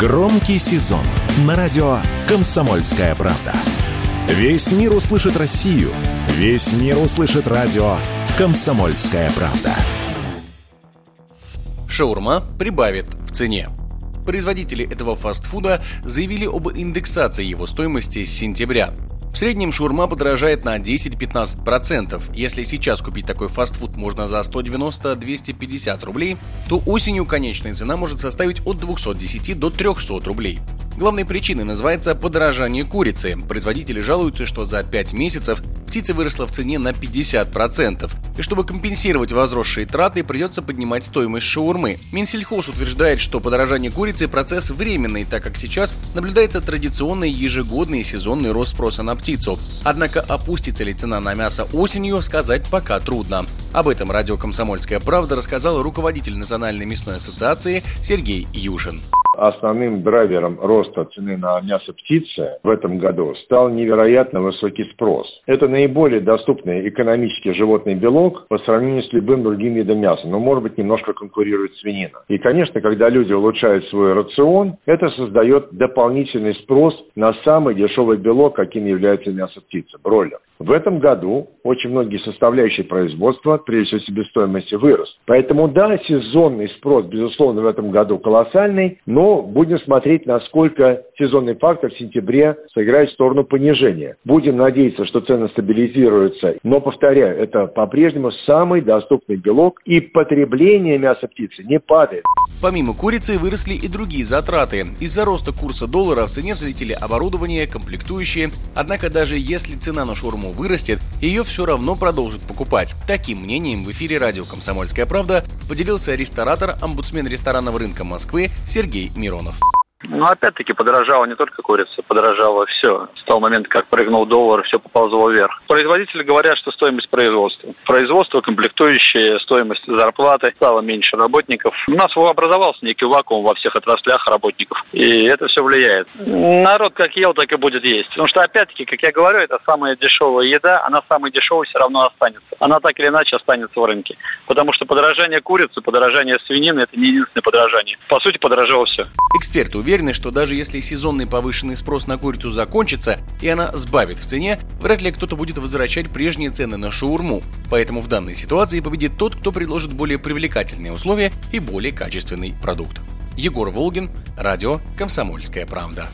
Громкий сезон на радио «Комсомольская правда». Весь мир услышит Россию. Весь мир услышит радио «Комсомольская правда». Шаурма прибавит в цене. Производители этого фастфуда заявили об индексации его стоимости с сентября. Среднем шурма подорожает на 10-15%. Если сейчас купить такой фастфуд можно за 190-250 рублей, то осенью конечная цена может составить от 210 до 300 рублей. Главной причиной называется подорожание курицы. Производители жалуются, что за 5 месяцев птица выросла в цене на 50%. И чтобы компенсировать возросшие траты, придется поднимать стоимость шаурмы. Минсельхоз утверждает, что подорожание курицы – процесс временный, так как сейчас наблюдается традиционный ежегодный сезонный рост спроса на птицу. Однако опустится ли цена на мясо осенью, сказать пока трудно. Об этом радио «Комсомольская правда» рассказал руководитель Национальной мясной ассоциации Сергей Юшин основным драйвером роста цены на мясо птицы в этом году стал невероятно высокий спрос. Это наиболее доступный экономический животный белок по сравнению с любым другим видом мяса, но, может быть, немножко конкурирует свинина. И, конечно, когда люди улучшают свой рацион, это создает дополнительный спрос на самый дешевый белок, каким является мясо птицы, бройлер. В этом году очень многие составляющие производства, прежде всего себестоимости, вырос. Поэтому да, сезонный спрос, безусловно, в этом году колоссальный, но будем смотреть, насколько сезонный фактор в сентябре сыграет в сторону понижения. Будем надеяться, что цены стабилизируются. Но, повторяю, это по-прежнему самый доступный белок, и потребление мяса птицы не падает. Помимо курицы выросли и другие затраты. Из-за роста курса доллара в цене взлетели оборудование, комплектующие. Однако даже если цена на шурму вырастет, ее все равно продолжат покупать. Таким мнением в эфире радио «Комсомольская правда» поделился ресторатор, омбудсмен ресторанного рынка Москвы Сергей Миронов. Ну, опять-таки, подорожало не только курица, подорожало все. С того момента, как прыгнул доллар, все поползло вверх. Производители говорят, что стоимость производства. Производство, комплектующие, стоимость зарплаты, стало меньше работников. У нас образовался некий вакуум во всех отраслях работников. И это все влияет. Народ как ел, так и будет есть. Потому что, опять-таки, как я говорю, это самая дешевая еда, она самая дешевая все равно останется. Она так или иначе останется в рынке. Потому что подорожание курицы, подорожание свинины – это не единственное подорожание. По сути, подорожало все. Эксперты уверены, что даже если сезонный повышенный спрос на курицу закончится и она сбавит в цене, вряд ли кто-то будет возвращать прежние цены на шаурму. Поэтому в данной ситуации победит тот, кто предложит более привлекательные условия и более качественный продукт. Егор Волгин, радио «Комсомольская правда».